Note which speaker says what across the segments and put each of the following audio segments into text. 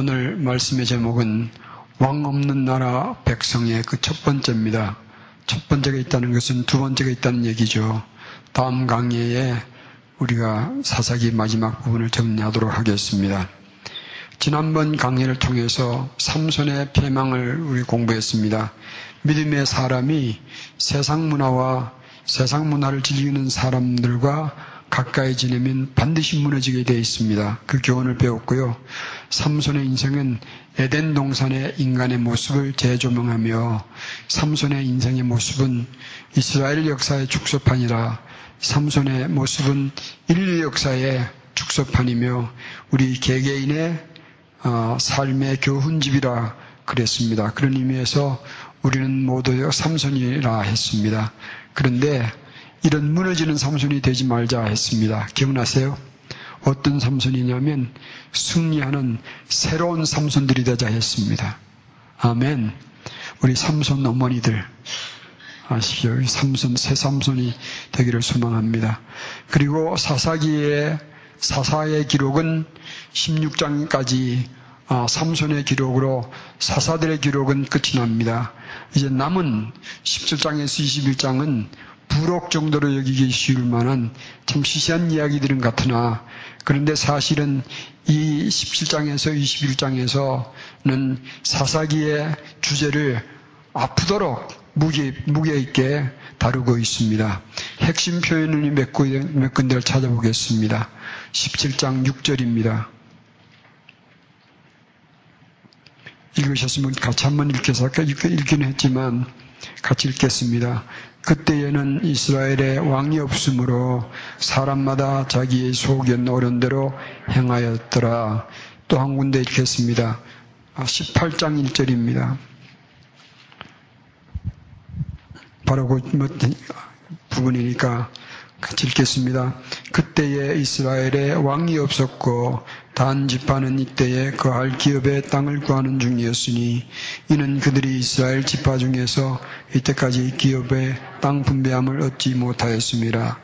Speaker 1: 오늘 말씀의 제목은 왕 없는 나라 백성의 그 첫 번째입니다. 첫 번째가 있다는 것은 두 번째가 있다는 얘기죠. 다음 강의에 우리가 사사기 마지막 부분을 정리하도록 하겠습니다. 지난번 강의를 통해서 삼손의 폐망을 우리 공부했습니다. 믿음의 사람이 세상 문화와 세상 문화를 즐기는 사람들과 가까이 지내면 반드시 무너지게 되어 있습니다. 그 교훈을 배웠고요. 삼손의 인생은 에덴 동산의 인간의 모습을 재조명하며 삼손의 인생의 모습은 이스라엘 역사의 축소판이라 삼손의 모습은 인류 역사의 축소판이며 우리 개개인의 어, 삶의 교훈집이라 그랬습니다. 그런 의미에서 우리는 모두 삼손이라 했습니다. 그런데 이런 무너지는 삼손이 되지 말자 했습니다. 기억나세요? 어떤 삼손이냐면 승리하는 새로운 삼손들이 되자 했습니다. 아멘. 우리 삼손 어머니들 아시죠? 삼손 새 삼손이 되기를 소망합니다. 그리고 사사기의 사사의 기록은 16장까지 아, 삼손의 기록으로 사사들의 기록은 끝이 납니다. 이제 남은 17장에서 21장은 부록 정도로 여기기 쉬울 만한 참 시시한 이야기들은 같으나 그런데 사실은 이 17장에서 21장에서는 사사기의 주제를 아프도록 무게, 무게 있게 다루고 있습니다. 핵심 표현을 몇, 몇 군데를 찾아보겠습니다. 17장 6절입니다. 읽으셨으면 같이 한번 읽겠서 아까 읽긴 했지만 같이 읽겠습니다. 그때에는 이스라엘에 왕이 없으므로 사람마다 자기의 소견 어른대로 행하였더라. 또 한 군데 읽겠습니다. 18장 아, 1절입니다. 바로 그 뭐, 부분이니까 같이 읽겠습니다. 그때에 이스라엘에 왕이 없었고 단 지파는 이때에 그알 기업의 땅을 구하는 중이었으니 이는 그들이 이스라엘 지파 중에서 이때까지 기업의 땅 분배함을 얻지 못하였습니다.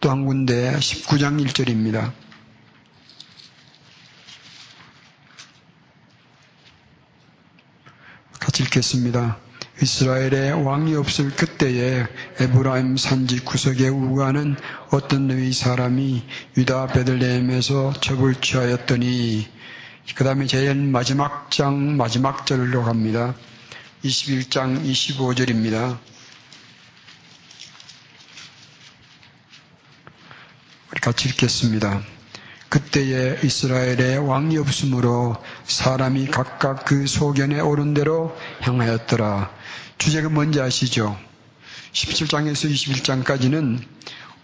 Speaker 1: 또 한 군데 19장 1절입니다. 같이 읽겠습니다. 이스라엘에 왕이 없을 그때에 에브라임 산지 구석에 우가는 어떤 너희 사람이 유다 베들레헴에서 접을 취하였더니 그 다음에 제일 마지막 장 마지막 절로 갑니다. 21장 25절입니다. 우리 같이 읽겠습니다. 그때에 이스라엘에 왕이 없으므로 사람이 각각 그 소견에 오른 대로 향하였더라. 주제가 뭔지 아시죠? 17장에서 21장까지는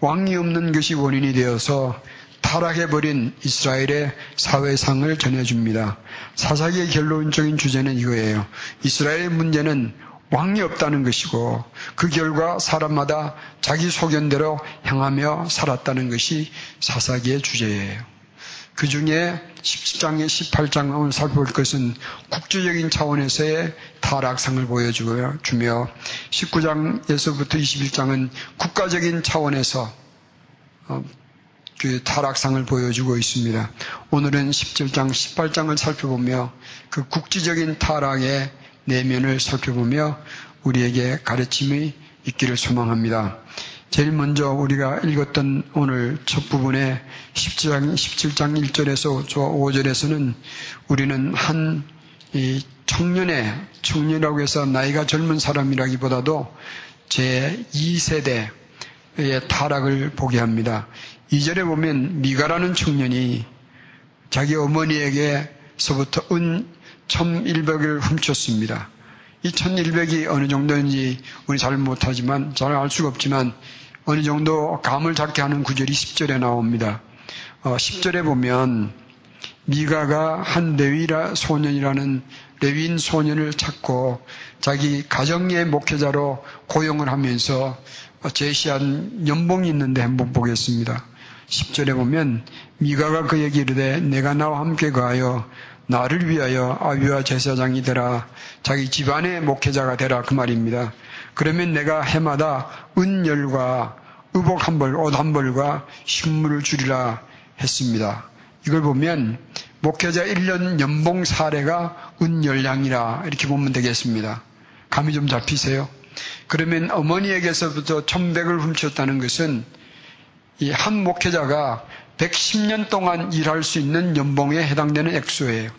Speaker 1: 왕이 없는 것이 원인이 되어서 타락해버린 이스라엘의 사회상을 전해줍니다. 사사기의 결론적인 주제는 이거예요. 이스라엘의 문제는 왕이 없다는 것이고 그 결과 사람마다 자기 소견대로 향하며 살았다는 것이 사사기의 주제예요. 그 중에 17장에 18장을 살펴볼 것은 국제적인 차원에서의 타락상을 보여주며 19장에서부터 21장은 국가적인 차원에서 어, 그 타락상을 보여주고 있습니다. 오늘은 17장, 18장을 살펴보며 그 국지적인 타락의 내면을 살펴보며 우리에게 가르침이 있기를 소망합니다. 제일 먼저 우리가 읽었던 오늘 첫 부분에 17장, 17장 1절에서 5절에서는 우리는 한 청년의, 청년이라고 해서 나이가 젊은 사람이라기보다도 제 2세대의 타락을 보게 합니다. 2절에 보면 미가라는 청년이 자기 어머니에게서부터 은 1100을 훔쳤습니다. 이 1100이 어느 정도인지 우리 잘 못하지만, 잘 알 수가 없지만, 어느 정도 감을 잡게 하는 구절이 10절에 나옵니다. 어, 10절에 보면 미가가 한 레위라 소년이라는 레위인 소년을 찾고 자기 가정의 목회자로 고용을 하면서 제시한 연봉이 있는데 한번 보겠습니다. 10절에 보면 미가가 그에게 이르되 내가 나와 함께 가하여 나를 위하여 아위와 제사장이 되라 자기 집안의 목회자가 되라 그 말입니다. 그러면 내가 해마다 은열과 의복 한 벌, 옷 한 벌과 식물을 주리라 했습니다. 이걸 보면 목회자 1년 연봉 사례가 운열량이라 이렇게 보면 되겠습니다. 감이 좀 잡히세요? 그러면 어머니에게서부터 천백을 훔쳤다는 것은 이 한 목회자가 110년 동안 일할 수 있는 연봉에 해당되는 액수예요.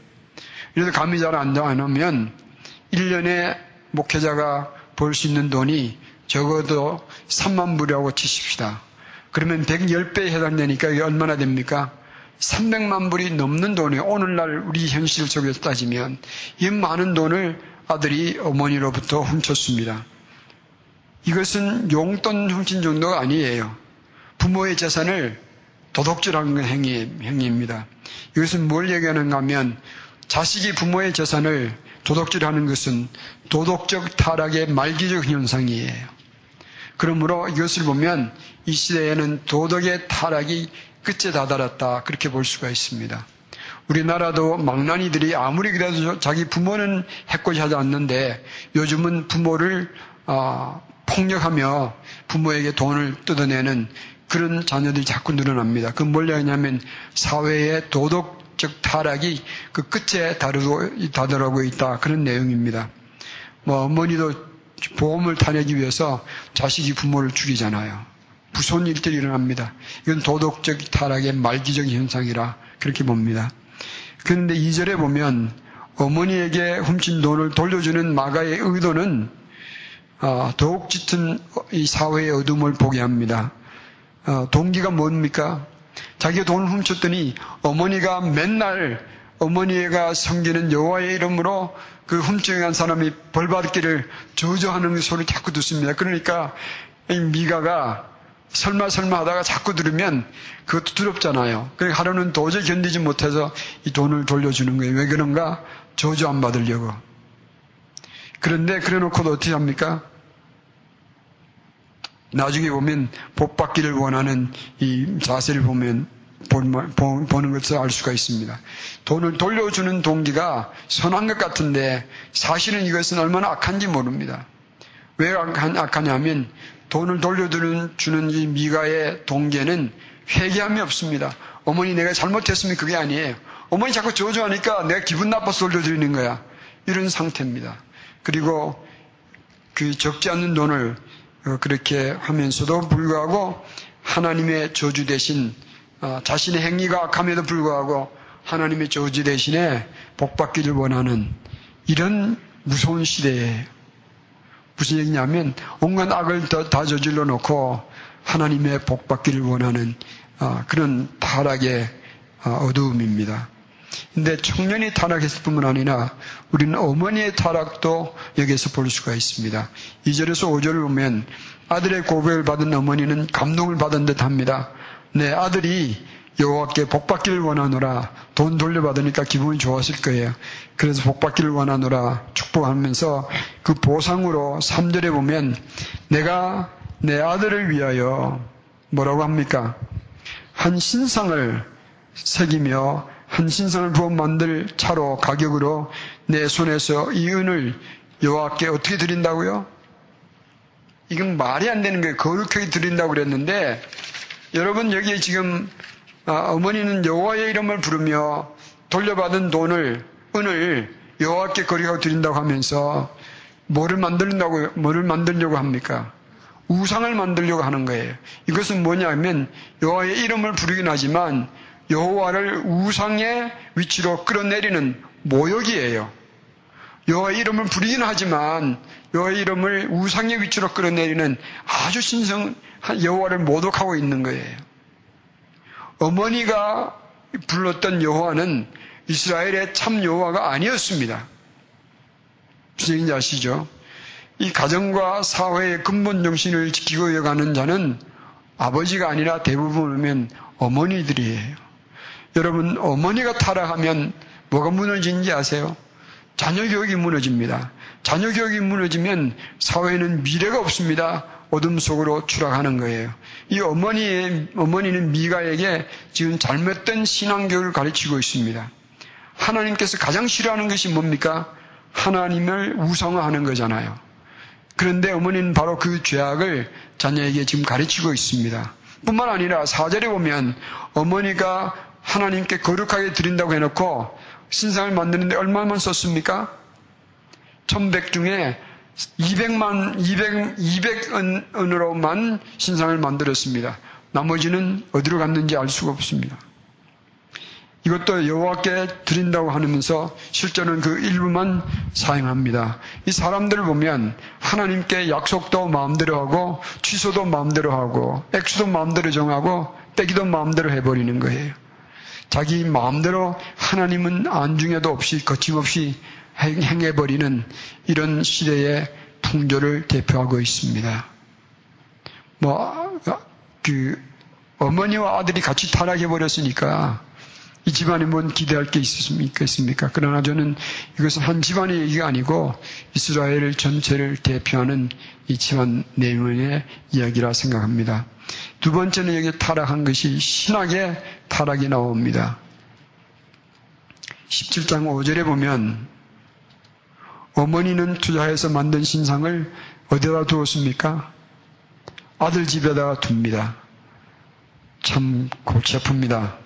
Speaker 1: 그래서 감이 잘 안 나오면 1년에 목회자가 벌 수 있는 돈이 적어도 3만 불이라고 치십시다. 그러면 110배에 해당되니까 이게 얼마나 됩니까? 300만 불이 넘는 돈이 오늘날 우리 현실 속에서 따지면 이 많은 돈을 아들이 어머니로부터 훔쳤습니다. 이것은 용돈 훔친 정도가 아니에요. 부모의 재산을 도덕질하는 행위, 행위입니다. 이것은 뭘 얘기하는가 하면 자식이 부모의 재산을 도덕질하는 것은 도덕적 타락의 말기적 현상이에요. 그러므로 이것을 보면 이 시대에는 도덕의 타락이 끝에 다다랐다. 그렇게 볼 수가 있습니다. 우리나라도 망나니들이 아무리 그래도 자기 부모는 해코지 하지 않는데 요즘은 부모를 어, 폭력하며 부모에게 돈을 뜯어내는 그런 자녀들이 자꾸 늘어납니다. 그뭘 얘기하냐면 사회의 도덕 적 타락이 그 끝에 다루고, 다다르고 있다. 그런 내용입니다. 뭐 어머니도 보험을 타내기 위해서 자식이 부모를 죽이잖아요. 무서운 일들이 일어납니다. 이건 도덕적 타락의 말기적 현상이라 그렇게 봅니다. 그런데 2절에 보면 어머니에게 훔친 돈을 돌려주는 마가의 의도는 어, 더욱 짙은 이 사회의 어둠을 보게 합니다. 어, 동기가 뭡니까? 자기가 돈을 훔쳤더니 어머니가 맨날 어머니가 섬기는 여호와의 이름으로 그 훔쳐간 사람이 벌받기를 저주하는 소리를 자꾸 듣습니다. 그러니까 미가가 설마 설마 하다가 자꾸 들으면 그것도 두렵잖아요. 그러니까 하루는 도저히 견디지 못해서 이 돈을 돌려주는 거예요. 왜 그런가? 저주 안 받으려고. 그런데 그래 놓고도 어떻게 합니까? 나중에 보면 복 받기를 원하는 이 자세를 보면 보는 것을 알 수가 있습니다. 돈을 돌려주는 동기가 선한 것 같은데 사실은 이것은 얼마나 악한지 모릅니다. 왜 악하냐면 돈을 돌려주는 이 미가의 동기에는 회개함이 없습니다. 어머니 내가 잘못했으면 그게 아니에요. 어머니 자꾸 저주하니까 내가 기분 나빠서 돌려드리는 거야. 이런 상태입니다. 그리고 그 적지 않는 돈을 어, 그렇게 하면서도 불구하고 하나님의 저주 대신 어, 자신의 행위가 악함에도 불구하고 하나님의 저주 대신에 복받기를 원하는 이런 무서운 시대에 무슨 얘기냐면 온갖 악을 다 저질러 놓고 하나님의 복받기를 원하는 어, 그런 타락의 어두움입니다. 근데 청년이 타락했을 뿐만 아니라 우리는 어머니의 타락도 여기에서 볼 수가 있습니다. 2절에서 5절을 보면 아들의 고백을 받은 어머니는 감동을 받은 듯 합니다. 내 아들이 여호와께 복받기를 원하노라 돈 돌려받으니까 기분이 좋았을 거예요. 그래서 복받기를 원하노라 축복하면서 그 보상으로 3절에 보면 내가 내 아들을 위하여 뭐라고 합니까? 한 신상을 새기며 한 신상을 부어 만들 차로 가격으로 내 손에서 이 은을 여호와께 어떻게 드린다고요? 이건 말이 안 되는 거예요. 거룩하게 드린다고 그랬는데 여러분 여기에 지금 아, 어머니는 여호와의 이름을 부르며 돌려받은 돈을 은을 여호와께 거리하고 드린다고 하면서 뭐를 만들다고 뭐를 만들려고 합니까? 우상을 만들려고 하는 거예요. 이것은 뭐냐면 여호와의 이름을 부르긴 하지만 여호와를 우상의 위치로 끌어내리는 모욕이에요. 여호와의 이름을 부르긴 하지만 여호와의 이름을 우상의 위치로 끌어내리는 아주 신성한 여호와를 모독하고 있는 거예요. 어머니가 불렀던 여호와는 이스라엘의 참 여호와가 아니었습니다. 무슨 얘기인지 아시죠? 이 가정과 사회의 근본 정신을 지키고 이어가는 자는 아버지가 아니라 대부분은 어머니들이에요. 여러분, 어머니가 타락하면 뭐가 무너지는지 아세요? 자녀 교육이 무너집니다. 자녀 교육이 무너지면 사회에는 미래가 없습니다. 어둠 속으로 추락하는 거예요. 이 어머니의, 어머니는 미가에게 지금 잘못된 신앙교육을 가르치고 있습니다. 하나님께서 가장 싫어하는 것이 뭡니까? 하나님을 우상화하는 거잖아요. 그런데 어머니는 바로 그 죄악을 자녀에게 지금 가르치고 있습니다. 뿐만 아니라 사절에 보면 어머니가 하나님께 거룩하게 드린다고 해놓고 신상을 만드는데 얼마만 썼습니까? 천백 중에 200만, 200, 200은으로만 신상을 만들었습니다. 나머지는 어디로 갔는지 알 수가 없습니다. 이것도 여호와께 드린다고 하면서 실제로는 그 일부만 사용합니다. 이 사람들을 보면 하나님께 약속도 마음대로 하고 취소도 마음대로 하고 액수도 마음대로 정하고 떼기도 마음대로 해버리는 거예요. 자기 마음대로 하나님은 안중에도 없이 거침없이 행해버리는 이런 시대의 풍조를 대표하고 있습니다. 뭐, 그, 어머니와 아들이 같이 타락해버렸으니까 이 집안에 뭔 기대할 게 있겠습니까? 그러나 저는 이것은 한 집안의 얘기가 아니고 이스라엘 전체를 대표하는 이 집안 내용의 이야기라 생각합니다. 두 번째는 여기 타락한 것이 신학의 타락이 나옵니다. 17장 5절에 보면 어머니는 투자해서 만든 신상을 어디다 두었습니까? 아들 집에다가 둡니다. 참 골치 아픕니다.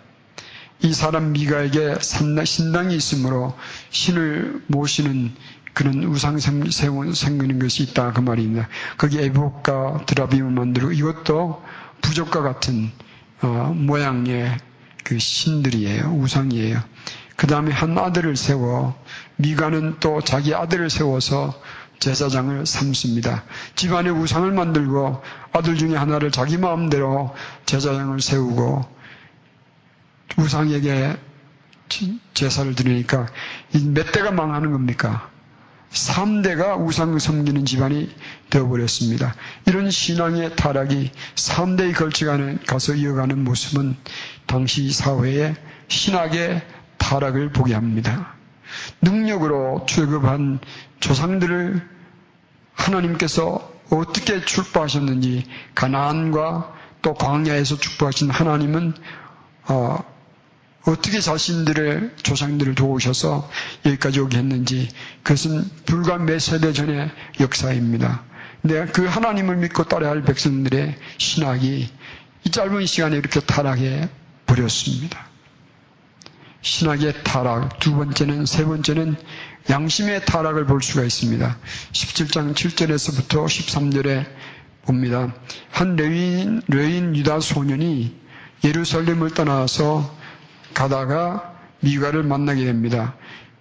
Speaker 1: 이 사람 미가에게 신당이 있으므로 신을 모시는 그런 우상 생기는 것이 있다 그 말입니다. 거기 에복과 드라빔을 만들고 이것도 부족과 같은 어, 모양의 그 신들이에요. 우상이에요. 그 다음에 한 아들을 세워 미가는 또 자기 아들을 세워서 제사장을 삼습니다. 집안에 우상을 만들고 아들 중에 하나를 자기 마음대로 제사장을 세우고 우상에게 제사를 드리니까 몇 대가 망하는 겁니까? 3대가 우상 섬기는 집안이 되어버렸습니다. 이런 신앙의 타락이 3대에 걸쳐가는, 가서 이어가는 모습은 당시 사회의 신학의 타락을 보게 합니다. 능력으로 출급한 조상들을 하나님께서 어떻게 축복하셨는지 가나안과 또 광야에서 축복하신 하나님은 어, 어떻게 자신들의 조상들을 도우셔서 여기까지 오게 했는지 그것은 불과 몇 세대 전의 역사입니다. 근데 그 하나님을 믿고 따라야 할 백성들의 신학이 이 짧은 시간에 이렇게 타락해 버렸습니다. 신학의 타락, 두 번째는, 세 번째는 양심의 타락을 볼 수가 있습니다. 17장 7절에서부터 13절에 봅니다. 한 레위인, 레위인 유다 소년이 예루살렘을 떠나서 가다가 미가를 만나게 됩니다.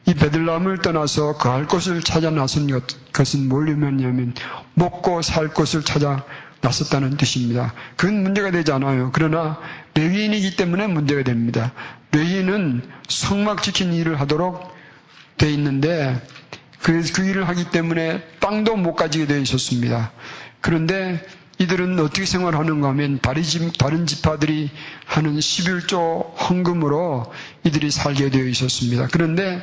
Speaker 1: 이 베들레헴을 떠나서 거할 곳을 찾아 나선 것은 뭘 의미하냐면 먹고 살 곳을 찾아 나섰다는 뜻입니다. 그건 문제가 되지 않아요. 그러나 레위인이기 때문에 문제가 됩니다. 레위인은 성막 지킨 일을 하도록 돼 있는데 그, 그 일을 하기 때문에 땅도 못 가지게 되어 있었습니다. 그런데 이들은 어떻게 생활하는가 하면 다른 지파들이 하는 11조 헌금으로 이들이 살게 되어 있었습니다. 그런데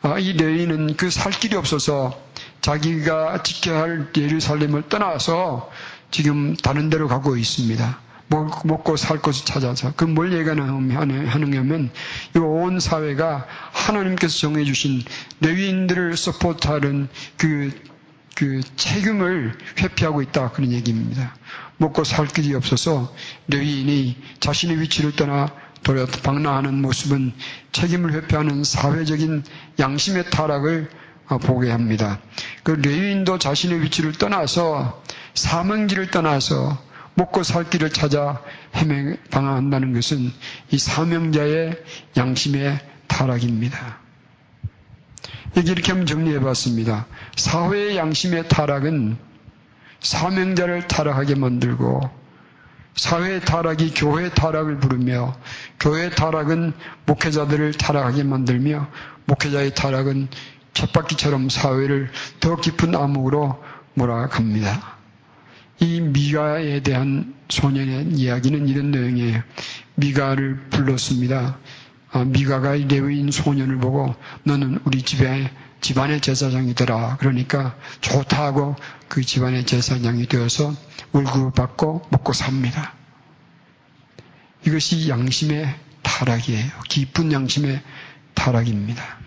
Speaker 1: 아, 이 레위는 그 살 길이 없어서 자기가 지켜야 할 예루살렘을 떠나서 지금 다른 데로 가고 있습니다. 먹고 살 것을 찾아서 그 뭘 얘기하느냐면 이 온 사회가 하나님께서 정해주신 레위인들을 서포트하는 그 그 책임을 회피하고 있다 그런 얘기입니다. 먹고 살 길이 없어서 레위인이 자신의 위치를 떠나 도려 방랑하는 모습은 책임을 회피하는 사회적인 양심의 타락을 어, 보게 합니다. 그 레위인도 자신의 위치를 떠나서 사명지를 떠나서 먹고 살 길을 찾아 헤매 방황한다는 것은 이 사명자의 양심의 타락입니다. 이렇게 한번 정리해 봤습니다. 사회의 양심의 타락은 사명자를 타락하게 만들고 사회의 타락이 교회의 타락을 부르며 교회의 타락은 목회자들을 타락하게 만들며 목회자의 타락은 쳇바퀴처럼 사회를 더 깊은 암흑으로 몰아갑니다. 이 미가에 대한 소년의 이야기는 이런 내용이에요. 미가를 불렀습니다. 아, 미가가 레위인 소년을 보고 너는 우리 집에 집안의 제사장이 되라. 그러니까 좋다 하고 그 집안의 제사장이 되어서 월급을 받고 먹고 삽니다. 이것이 양심의 타락이에요. 깊은 양심의 타락입니다.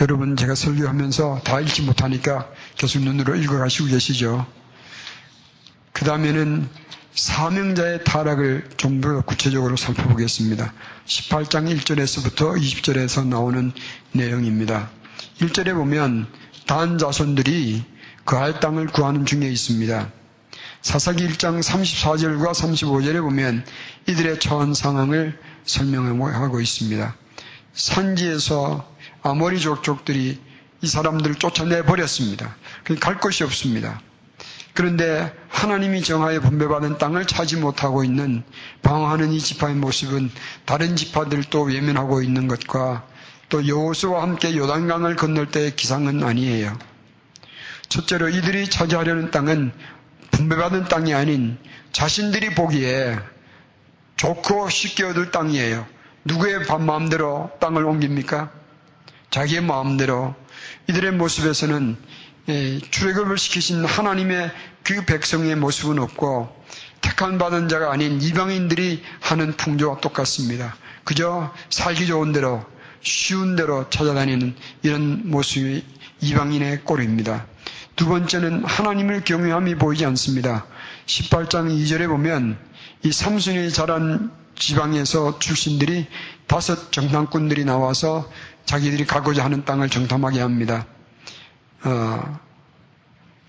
Speaker 1: 여러분 제가 설교하면서 다 읽지 못하니까 계속 눈으로 읽어가시고 계시죠. 그 다음에는 사명자의 타락을 좀 더 구체적으로 살펴보겠습니다. 18장 1절에서부터 20절에서 나오는 내용입니다. 1절에 보면 단 자손들이 그할 땅을 구하는 중에 있습니다. 사사기 1장 34절과 35절에 보면 이들의 처한 상황을 설명하고 있습니다. 산지에서 아모리 족족들이 이 사람들을 쫓아내 버렸습니다. 갈 곳이 없습니다. 그런데 하나님이 정하여 분배받은 땅을 차지 못하고 있는 방황하는 이 지파의 모습은 다른 지파들도 외면하고 있는 것과 또 여호수와 함께 요단강을 건널 때의 기상은 아니에요. 첫째로 이들이 차지하려는 땅은 분배받은 땅이 아닌 자신들이 보기에 좋고 쉽게 얻을 땅이에요. 누구의 마음대로 땅을 옮깁니까? 자기의 마음대로 이들의 모습에서는 예, 출애굽을 시키신 하나님의 그 백성의 모습은 없고 택한 받은 자가 아닌 이방인들이 하는 풍조와 똑같습니다. 그저 살기 좋은 대로 쉬운 대로 찾아다니는 이런 모습이 이방인의 꼴입니다. 두 번째는 하나님을 경외함이 보이지 않습니다. 18장 2절에 보면 이 삼순이 자란 지방에서 출신들이 다섯 정탐꾼들이 나와서 자기들이 가고자 하는 땅을 정탐하게 합니다. 어,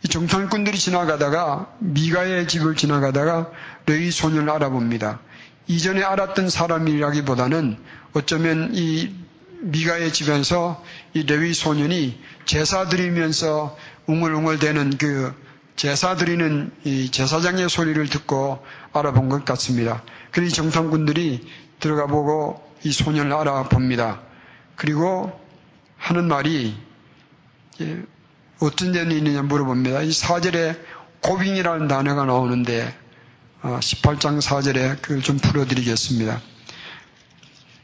Speaker 1: 이 정탐꾼들이 지나가다가 미가의 집을 지나가다가 레위 소년을 알아봅니다. 이전에 알았던 사람이라기보다는 어쩌면 이 미가의 집에서 이 레위 소년이 제사 드리면서 웅얼웅얼대는 그 제사 드리는 이 제사장의 소리를 듣고 알아본 것 같습니다. 그러니 정탐꾼들이 들어가 보고 이 소년을 알아봅니다. 그리고 하는 말이 어떤 데는 있느냐 물어봅니다. 이 4절에 고빙이라는 단어가 나오는데 18장 어, 4절에 그걸 좀 풀어드리겠습니다.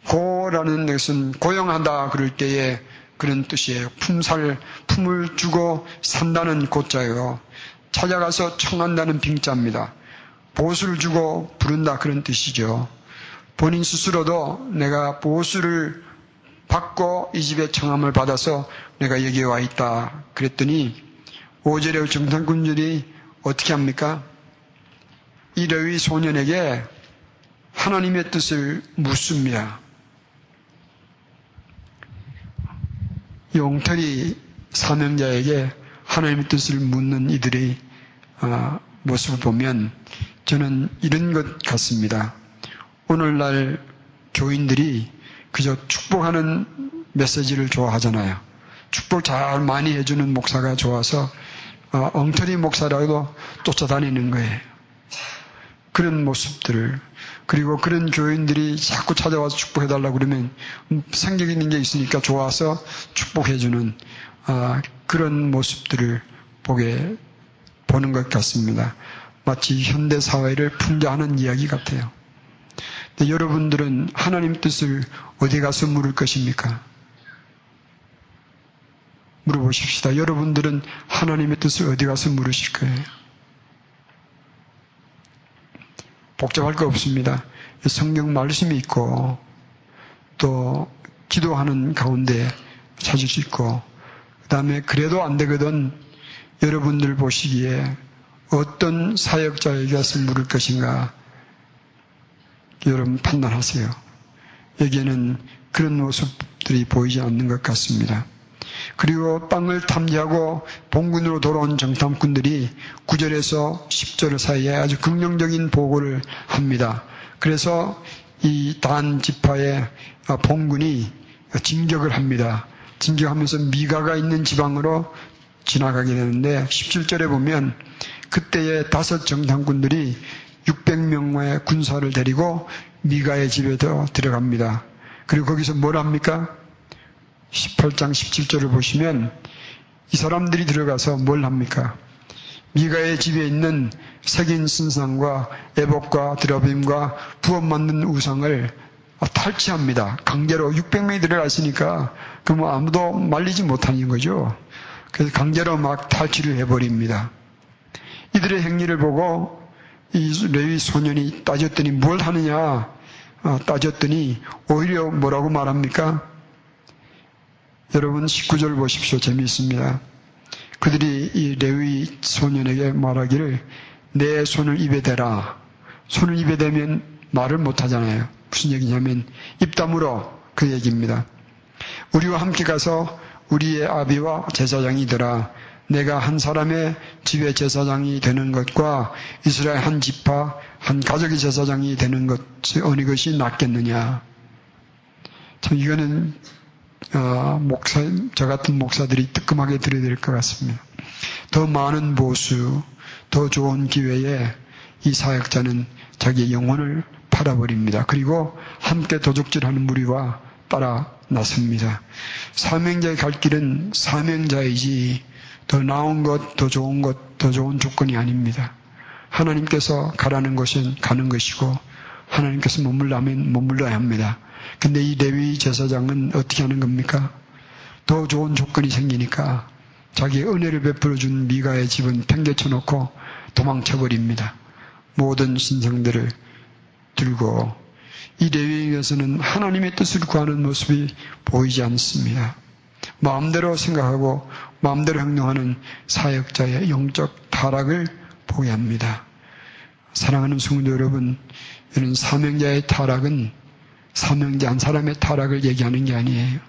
Speaker 1: 고라는 것은 고용한다 그럴 때에 그런 뜻이에요. 품살, 품을 주고 산다는 고자예요. 찾아가서 청한다는 빙자입니다. 보수를 주고 부른다 그런 뜻이죠. 본인 스스로도 내가 보수를 받고 이 집에 청함을 받아서 내가 여기에 와 있다. 그랬더니 오절의 정탐꾼들이 어떻게 합니까? 이 레위 소년에게 하나님의 뜻을 묻습니다. 용털이 사명자에게 하나님의 뜻을 묻는 이들의 어, 모습을 보면 저는 이런 것 같습니다. 오늘날 교인들이 그저 축복하는 메시지를 좋아하잖아요. 축복 잘 많이 해주는 목사가 좋아서 어, 엉터리 목사라도 쫓아다니는 거예요. 그런 모습들을 그리고 그런 교인들이 자꾸 찾아와서 축복해달라고 그러면 생각 있는 게 있으니까 좋아서 축복해주는 어, 그런 모습들을 보게 보는 것 같습니다. 마치 현대 사회를 풍자하는 이야기 같아요. 여러분들은 하나님 뜻을 어디 가서 물을 것입니까? 물어보십시다. 여러분들은 하나님의 뜻을 어디 가서 물으실 거예요? 복잡할 거 없습니다. 성경 말씀이 있고 또 기도하는 가운데 찾을 수 있고 그 다음에 그래도 안 되거든 여러분들 보시기에 어떤 사역자에게 가서 물을 것인가 여러분 판단하세요. 여기에는 그런 모습들이 보이지 않는 것 같습니다. 그리고 빵을 탐지하고 본군으로 돌아온 정탐꾼들이 9절에서 10절 사이에 아주 긍정적인 보고를 합니다. 그래서 이 단 지파의 본군이 진격을 합니다. 진격하면서 미가가 있는 지방으로 지나가게 되는데 17절에 보면 그때의 다섯 정탐꾼들이 600명의 군사를 데리고 미가의 집에 들어갑니다. 그리고 거기서 뭘 합니까? 18장 17절을 보시면 이 사람들이 들어가서 뭘 합니까? 미가의 집에 있는 색인 신상과 애복과 드라빔과 부업 만든 우상을 탈취합니다. 강제로 600명이 들어갔으니까 그럼 아무도 말리지 못하는 거죠. 그래서 강제로 막 탈취를 해버립니다. 이들의 행위를 보고 이 레위 소년이 따졌더니 뭘 하느냐 어, 따졌더니 오히려 뭐라고 말합니까? 여러분 19절 보십시오. 재미있습니다. 그들이 이 레위 소년에게 말하기를 내 손을 입에 대라. 손을 입에 대면 말을 못 하잖아요. 무슨 얘기냐면 입 다물어 그 얘기입니다. 우리와 함께 가서 우리의 아비와 제사장이 되라. 내가 한 사람의 집의 제사장이 되는 것과 이스라엘 한 집파 한 가족의 제사장이 되는 것이 어느 것이 낫겠느냐. 참 이거는 어, 목사 저 같은 목사들이 뜨끔하게 들어야 될 것 같습니다. 더 많은 보수, 더 좋은 기회에 이 사역자는 자기의 영혼을 팔아버립니다. 그리고 함께 도둑질하는 무리와 따라 나섭니다. 사명자의 갈 길은 사명자이지 더 나은 것, 더 좋은 것, 더 좋은 조건이 아닙니다. 하나님께서 가라는 것은 가는 것이고 하나님께서 머물라면 머물러야 합니다. 근데 이 레위 제사장은 어떻게 하는 겁니까? 더 좋은 조건이 생기니까 자기의 은혜를 베풀어 준 미가의 집은 팽개쳐 놓고 도망쳐 버립니다. 모든 신상들을 들고 이 레위에서는 하나님의 뜻을 구하는 모습이 보이지 않습니다. 마음대로 생각하고 마음대로 행동하는 사역자의 영적 타락을 보게 합니다. 사랑하는 성도 여러분, 이런 사명자의 타락은 사명자 한 사람의 타락을 얘기하는 게 아니에요.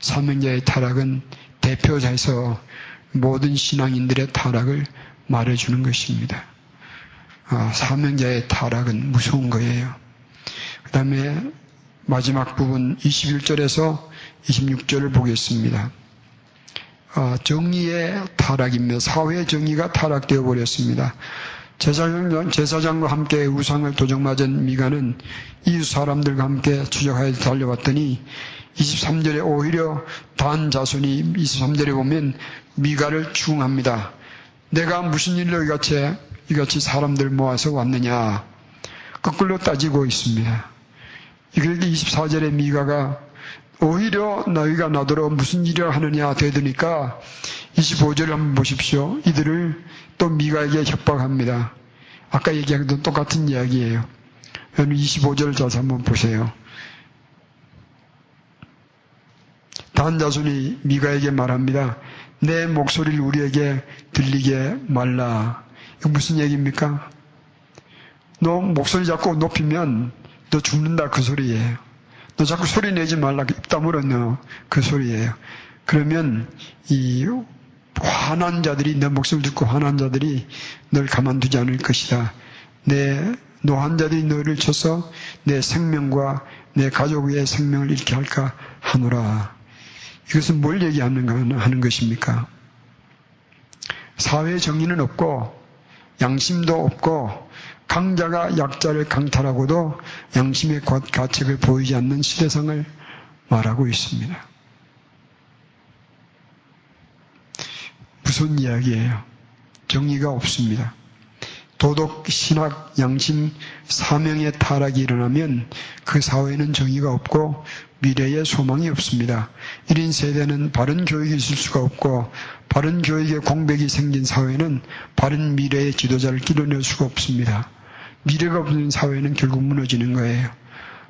Speaker 1: 사명자의 타락은 대표자에서 모든 신앙인들의 타락을 말해주는 것입니다. 아, 사명자의 타락은 무서운 거예요. 그 다음에 마지막 부분 21절에서 26절을 보겠습니다. 아, 정의의 타락입니다. 사회 정의가 타락되어 버렸습니다. 제사장, 제사장과 함께 우상을 도적맞은 미가는 이 사람들과 함께 추적하여 달려왔더니 23절에 오히려 단 자손이 23절에 보면 미가를 추궁합니다. 내가 무슨 일로 이같이, 이같이 사람들 모아서 왔느냐. 거꾸로 따지고 있습니다. 이걸 24절에 미가가 오히려 너희가 나더러 무슨 일을 하느냐 되드니까 25절을 한번 보십시오. 이들을 또 미가에게 협박합니다. 아까 얘기한 건 똑같은 이야기예요. 여러분 25절 자서 한번 보세요. 단 자손이 미가에게 말합니다. 내 목소리를 우리에게 들리게 말라. 이거 무슨 얘기입니까? 너 목소리 자꾸 높이면 너 죽는다 그 소리예요. 너 자꾸 소리 내지 말라 입 다물어 너 그 소리예요. 그러면 이 화난 자들이 내 목소리를 듣고 화난 자들이 널 가만두지 않을 것이다. 노한 자들이 너를 쳐서 네 생명과 네 가족의 생명을 잃게 할까 하노라. 이것은 뭘 얘기하는가 하는 것입니까? 사회 정의는 없고 양심도 없고 강자가 약자를 강탈하고도 양심의 가책을 보이지 않는 시대상을 말하고 있습니다. 무슨 이야기예요? 정의가 없습니다. 도덕, 신학, 양심, 사명의 타락이 일어나면 그 사회는 정의가 없고 미래에 소망이 없습니다. 1인 세대는 바른 교육이 있을 수가 없고 바른 교육의 공백이 생긴 사회는 바른 미래의 지도자를 길러낼 수가 없습니다. 미래가 없는 사회는 결국 무너지는 거예요.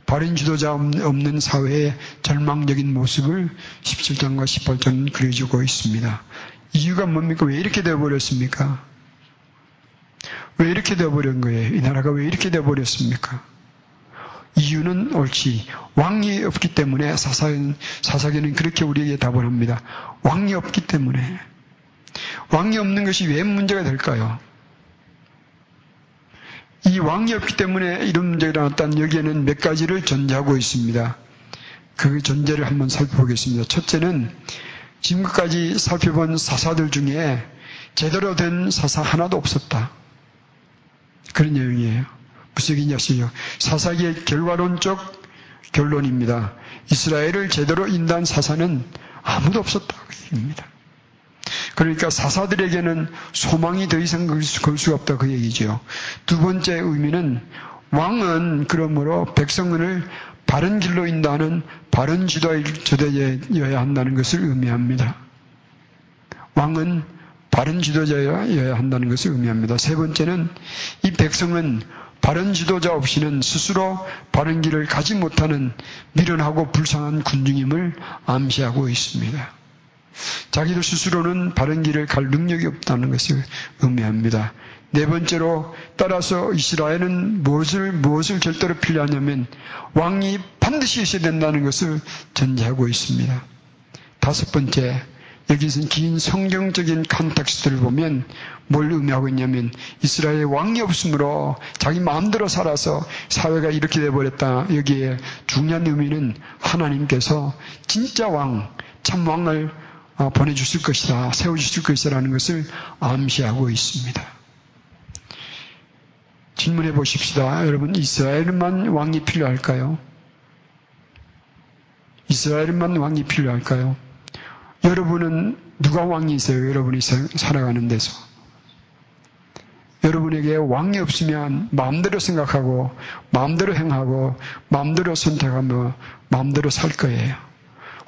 Speaker 1: 바른 지도자 없는 사회의 절망적인 모습을 17장과 18장은 그려주고 있습니다. 이유가 뭡니까? 왜 이렇게 되어버렸습니까? 왜 이렇게 되어버린 거예요? 이 나라가 왜 이렇게 되어버렸습니까? 이유는 옳지. 왕이 없기 때문에 사사기는, 사사기는 그렇게 우리에게 답을 합니다. 왕이 없기 때문에. 왕이 없는 것이 왜 문제가 될까요? 이 왕이 없기 때문에 이런 문제가 일어났다는 여기에는 몇 가지를 전제하고 있습니다. 그 전제를 한번 살펴보겠습니다. 첫째는 지금까지 살펴본 사사들 중에 제대로 된 사사 하나도 없었다. 그런 내용이에요. 무슨 얘기냐 시요 사사기의 결과론적 결론입니다. 이스라엘을 제대로 인도한 사사는 아무도 없었다. 그 얘기입니다. 그러니까 사사들에게는 소망이 더 이상 걸 수가 없다. 그 얘기죠. 두 번째 의미는 왕은 그러므로 백성을 바른 길로 인도하는 바른 지도자여야 한다는 것을 의미합니다. 왕은 바른 지도자여야 한다는 것을 의미합니다. 세 번째는 이 백성은 바른 지도자 없이는 스스로 바른 길을 가지 못하는 미련하고 불쌍한 군중임을 암시하고 있습니다. 자기들 스스로는 바른 길을 갈 능력이 없다는 것을 의미합니다. 네 번째로 따라서 이스라엘은 무엇을 무엇을 절대로 필요하냐면 왕이 반드시 있어야 된다는 것을 전제하고 있습니다. 다섯 번째 여기서 긴 성경적인 context를 보면 뭘 의미하고 있냐면 이스라엘의 왕이 없으므로 자기 마음대로 살아서 사회가 이렇게 돼버렸다. 여기에 중요한 의미는 하나님께서 진짜 왕, 참 왕을 어, 보내주실 것이다. 세워주실 것이라는 것을 암시하고 있습니다. 질문해 보십시다. 여러분, 이스라엘만 왕이 필요할까요? 이스라엘만 왕이 필요할까요? 여러분은 누가 왕이세요? 여러분이 살아가는 데서. 여러분에게 왕이 없으면 마음대로 생각하고, 마음대로 행하고, 마음대로 선택하며, 마음대로 살 거예요.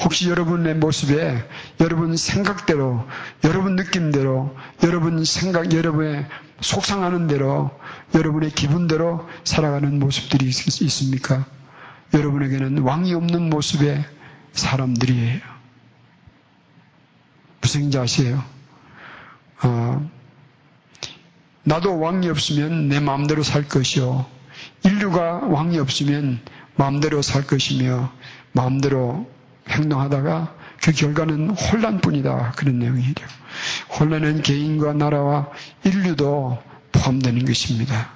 Speaker 1: 혹시 여러분의 모습에 여러분 생각대로, 여러분 느낌대로, 여러분 생각, 여러분의 속상하는 대로, 여러분의 기분대로 살아가는 모습들이 있, 있습니까? 여러분에게는 왕이 없는 모습의 사람들이에요. 무슨 아세요? 어, 나도 왕이 없으면 내 마음대로 살 것이요. 인류가 왕이 없으면 마음대로 살 것이며 마음대로 행동하다가 그 결과는 혼란뿐이다. 그런 내용이죠. 혼란은 개인과 나라와 인류도 포함되는 것입니다.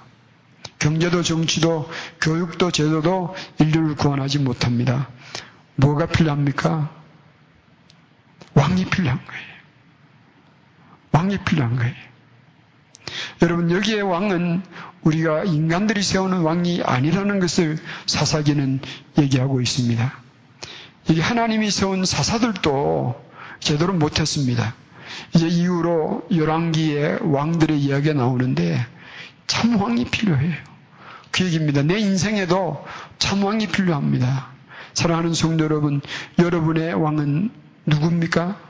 Speaker 1: 경제도 정치도 교육도 제도도 인류를 구원하지 못합니다. 뭐가 필요합니까? 왕이 필요한 거예요. 왕이 필요한 거예요. 여러분, 여기에 왕은 우리가 인간들이 세우는 왕이 아니라는 것을 사사기는 얘기하고 있습니다. 이게 하나님이 세운 사사들도 제대로 못했습니다. 이제 이후로 열왕기에 왕들의 이야기가 나오는데 참 왕이 필요해요. 그 얘기입니다. 내 인생에도 참 왕이 필요합니다. 사랑하는 성도 여러분, 여러분의 왕은 누굽니까?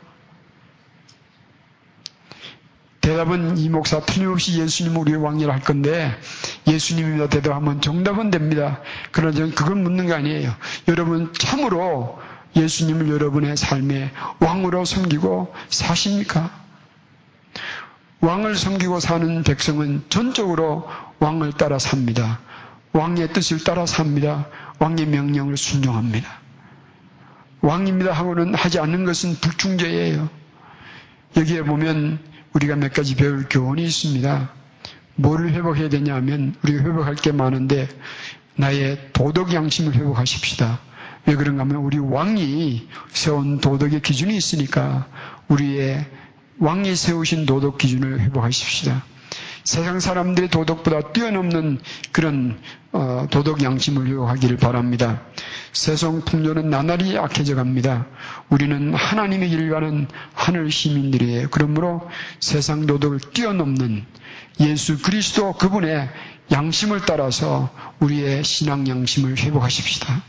Speaker 1: 대답은 이 목사 틀림없이 예수님 우리의 왕이라 할 건데 예수님입니다 대답하면 정답은 됩니다. 그러나 저는 그걸 묻는 거 아니에요. 여러분 참으로 예수님을 여러분의 삶의 왕으로 섬기고 사십니까? 왕을 섬기고 사는 백성은 전적으로 왕을 따라 삽니다. 왕의 뜻을 따라 삽니다. 왕의 명령을 순종합니다. 왕입니다 하고는 하지 않는 것은 불충제예요. 여기에 보면 우리가 몇 가지 배울 교훈이 있습니다. 뭐를 회복해야 되냐 하면 우리가 회복할 게 많은데 나의 도덕 양심을 회복하십시다. 왜 그런가 하면 우리 왕이 세운 도덕의 기준이 있으니까 우리의 왕이 세우신 도덕 기준을 회복하십시다. 세상 사람들의 도덕보다 뛰어넘는 그런 어, 도덕 양심을 회복하기를 바랍니다. 세상 풍요는 나날이 악해져 갑니다. 우리는 하나님의 길 가는 하늘 시민들이에요. 그러므로 세상 도덕을 뛰어넘는 예수 그리스도 그분의 양심을 따라서 우리의 신앙 양심을 회복하십시다.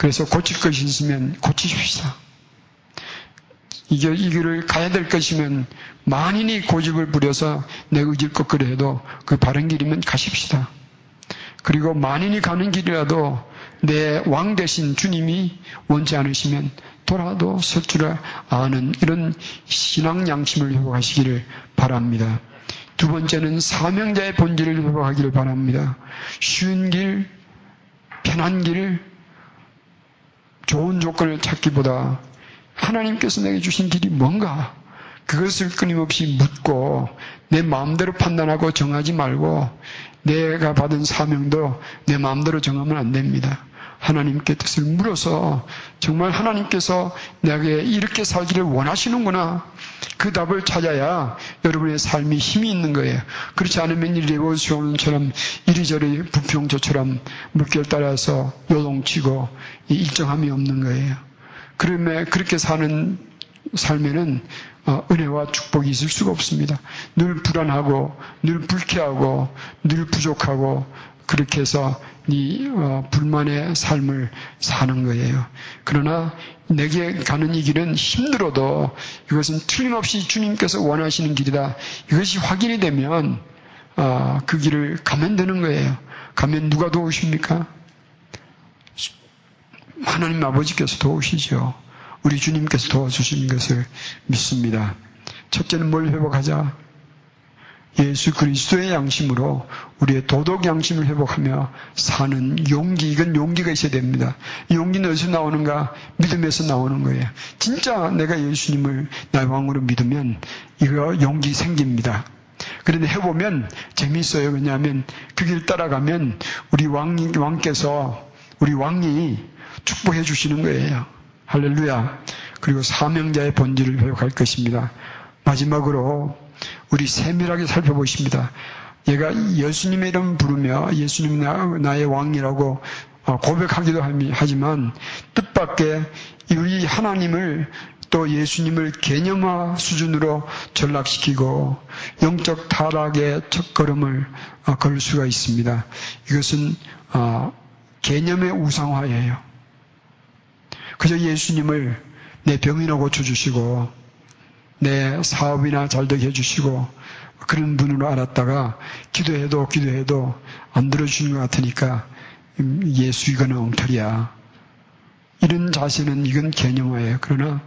Speaker 1: 그래서 고칠 것이 있으면 고치십시다. 이게, 이 길을 가야 될 것이면 만인이 고집을 부려서 내 의지껏 그래도 그 바른 길이면 가십시다. 그리고 만인이 가는 길이라도 내 왕 대신 주님이 원치 않으시면 돌아도 설 줄 아는 이런 신앙 양심을 회복하시기를 바랍니다. 두 번째는 사명자의 본질을 회복하기를 바랍니다. 쉬운 길, 편한 길, 좋은 조건을 찾기보다 하나님께서 내게 주신 길이 뭔가 그것을 끊임없이 묻고 내 마음대로 판단하고 정하지 말고 내가 받은 사명도 내 마음대로 정하면 안 됩니다. 하나님께 뜻을 물어서 정말 하나님께서 내게 이렇게 살기를 원하시는구나. 그 답을 찾아야 여러분의 삶이 힘이 있는 거예요. 그렇지 않으면 이 레보시온처럼 이리저리 부평조처럼 물결 따라서 요동치고 일정함이 없는 거예요. 그러면 그렇게 사는 삶에는 어, 은혜와 축복이 있을 수가 없습니다. 늘 불안하고, 늘 불쾌하고, 늘 부족하고, 그렇게 해서 이 어, 불만의 삶을 사는 거예요. 그러나 내게 가는 이 길은 힘들어도 이것은 틀림없이 주님께서 원하시는 길이다. 이것이 확인이 되면 어, 그 길을 가면 되는 거예요. 가면 누가 도우십니까? 하나님 아버지께서 도우시죠. 우리 주님께서 도와주시는 것을 믿습니다. 첫째는 뭘 회복하자? 예수 그리스도의 양심으로 우리의 도덕 양심을 회복하며 사는 용기, 이건 용기가 있어야 됩니다. 용기는 어디서 나오는가? 믿음에서 나오는 거예요. 진짜 내가 예수님을 나의 왕으로 믿으면 이거 용기 생깁니다. 그런데 해보면 재미있어요. 왜냐하면 그 길 따라가면 우리 왕, 왕께서, 우리 왕이 축복해 주시는 거예요. 할렐루야. 그리고 사명자의 본질을 회복할 것입니다. 마지막으로 우리 세밀하게 살펴보십니다. 얘가 예수님의 이름 부르며 예수님 나의 왕이라고 어, 고백하기도 하지만 뜻밖의 우리 하나님을 또 예수님을 개념화 수준으로 전락시키고 영적 타락의 첫걸음을 어, 걸 수가 있습니다. 이것은 어, 개념의 우상화예요. 그저 예수님을 내 병이나 고쳐주시고 내 사업이나 잘 되게 해주시고 그런 분으로 알았다가 기도해도 기도해도 안 들어주는 것 같으니까 예수 이거는 엉터리야. 이런 자세는 이건 개념화예요. 그러나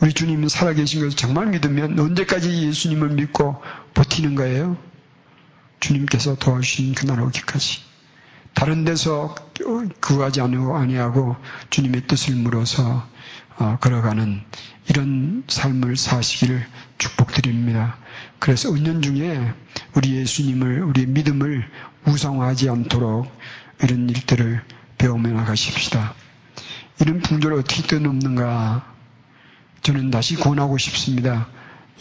Speaker 1: 우리 주님은 살아계신 것을 정말 믿으면 언제까지 예수님을 믿고 버티는 거예요? 주님께서 도와주신 그날 오기까지. 다른 데서 구하지 아니하고 주님의 뜻을 물어서 어, 걸어가는 이런 삶을 사시기를 축복드립니다. 그래서 은연 중에 우리 예수님을, 우리 믿음을 우상화하지 않도록 이런 일들을 배우며 나가십시다. 이런 풍조를 어떻게 뛰어넘는가 저는 다시 권하고 싶습니다.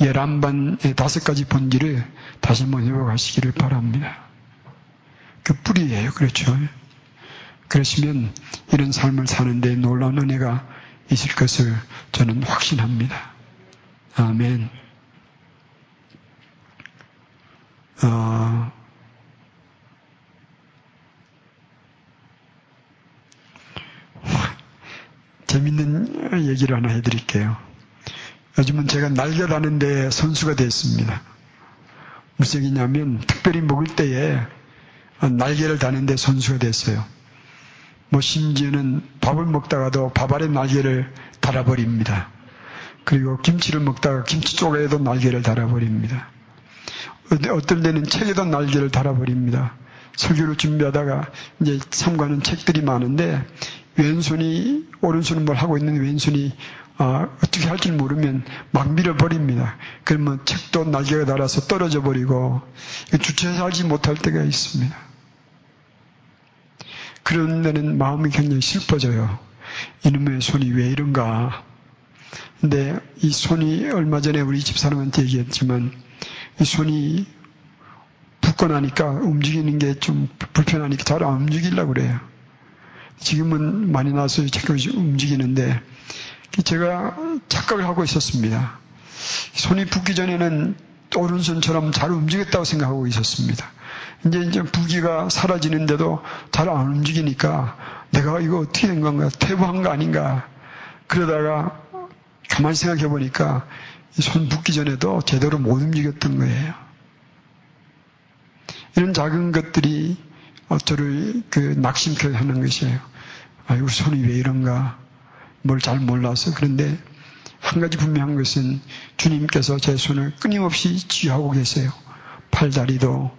Speaker 1: 열한반의 다섯 가지 본질을 다시 한번 회복하시기를 바랍니다. 그 뿌리예요. 그렇죠. 그러시면 이런 삶을 사는데 놀라운 은혜가 있을 것을 저는 확신합니다. 아멘. 어, 재밌는 얘기를 하나 해드릴게요. 요즘은 제가 날개 다는데 선수가 됐습니다. 무슨 얘기냐면 특별히 먹을 때에 날개를 다는데 선수가 됐어요. 뭐 심지어는 밥을 먹다가도 밥 아래 날개를 달아버립니다. 그리고 김치를 먹다가 김치 쪽에도 날개를 달아버립니다. 어떨 때는 책에도 날개를 달아버립니다. 설교를 준비하다가 이제 참가하는 책들이 많은데 왼손이 오른손은 뭘 하고 있는 왼손이 아, 어떻게 할지 모르면 막 밀어버립니다. 그러면 책도 날개가 달아서 떨어져 버리고 주체하지 못할 때가 있습니다. 그런 데는 마음이 굉장히 슬퍼져요. 이놈의 손이 왜 이런가. 근데 이 손이 얼마 전에 우리 집사람한테 얘기했지만 이 손이 붓고 나니까 움직이는 게 좀 불편하니까 잘 안 움직이려고 그래요. 지금은 많이 나서 자꾸 움직이는데 제가 착각을 하고 있었습니다. 손이 붓기 전에는 오른손처럼 잘 움직였다고 생각하고 있었습니다. 이제 이제 부기가 사라지는데도 잘 안 움직이니까 내가 이거 어떻게 된 건가? 퇴보한 거 아닌가? 그러다가 가만히 생각해 보니까 손 붓기 전에도 제대로 못 움직였던 거예요. 이런 작은 것들이 저를 그 낙심케 하는 것이에요. 아, 우리 손이 왜 이런가? 뭘 잘 몰라서. 그런데 한 가지 분명한 것은 주님께서 제 손을 끊임없이 쥐하고 계세요. 팔다리도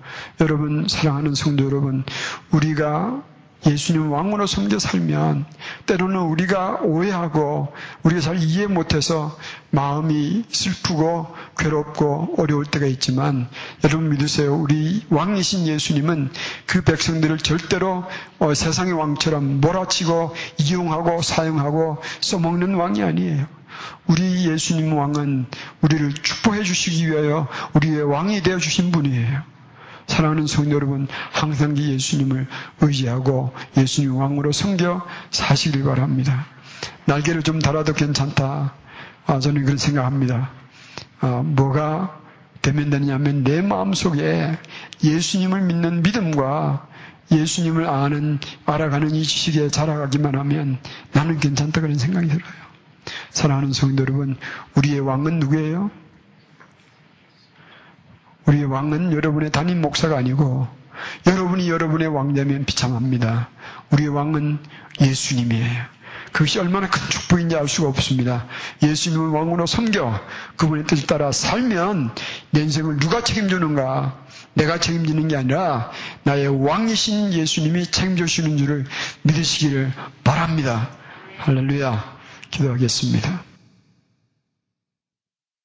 Speaker 1: 여러분 사랑하는 성도 여러분 우리가 예수님 왕으로 섬겨 살면 때로는 우리가 오해하고 우리가 잘 이해 못해서 마음이 슬프고 괴롭고 어려울 때가 있지만 여러분 믿으세요. 우리 왕이신 예수님은 그 백성들을 절대로 어, 세상의 왕처럼 몰아치고 이용하고 사용하고 써먹는 왕이 아니에요. 우리 예수님 왕은 우리를 축복해 주시기 위하여 우리의 왕이 되어 주신 분이에요. 사랑하는 성도 여러분, 항상 예수님을 의지하고 예수님 왕으로 섬겨 사시길 바랍니다. 날개를 좀 달아도 괜찮다. 아, 저는 그런 생각합니다. 아, 뭐가 되면 되느냐면 내 마음 속에 예수님을 믿는 믿음과 예수님을 아는, 알아가는 이 지식에 자라가기만 하면 나는 괜찮다 그런 생각이 들어요. 사랑하는 성도 여러분, 우리의 왕은 누구예요? 우리의 왕은 여러분의 담임 목사가 아니고 여러분이 여러분의 왕 되면 비참합니다. 우리의 왕은 예수님이에요. 그것이 얼마나 큰 축복인지 알 수가 없습니다. 예수님을 왕으로 섬겨 그분의 뜻을 따라 살면 내 인생을 누가 책임지는가? 내가 책임지는 게 아니라 나의 왕이신 예수님이 책임져 주시는 줄을 믿으시기를 바랍니다. 할렐루야. 기도하겠습니다.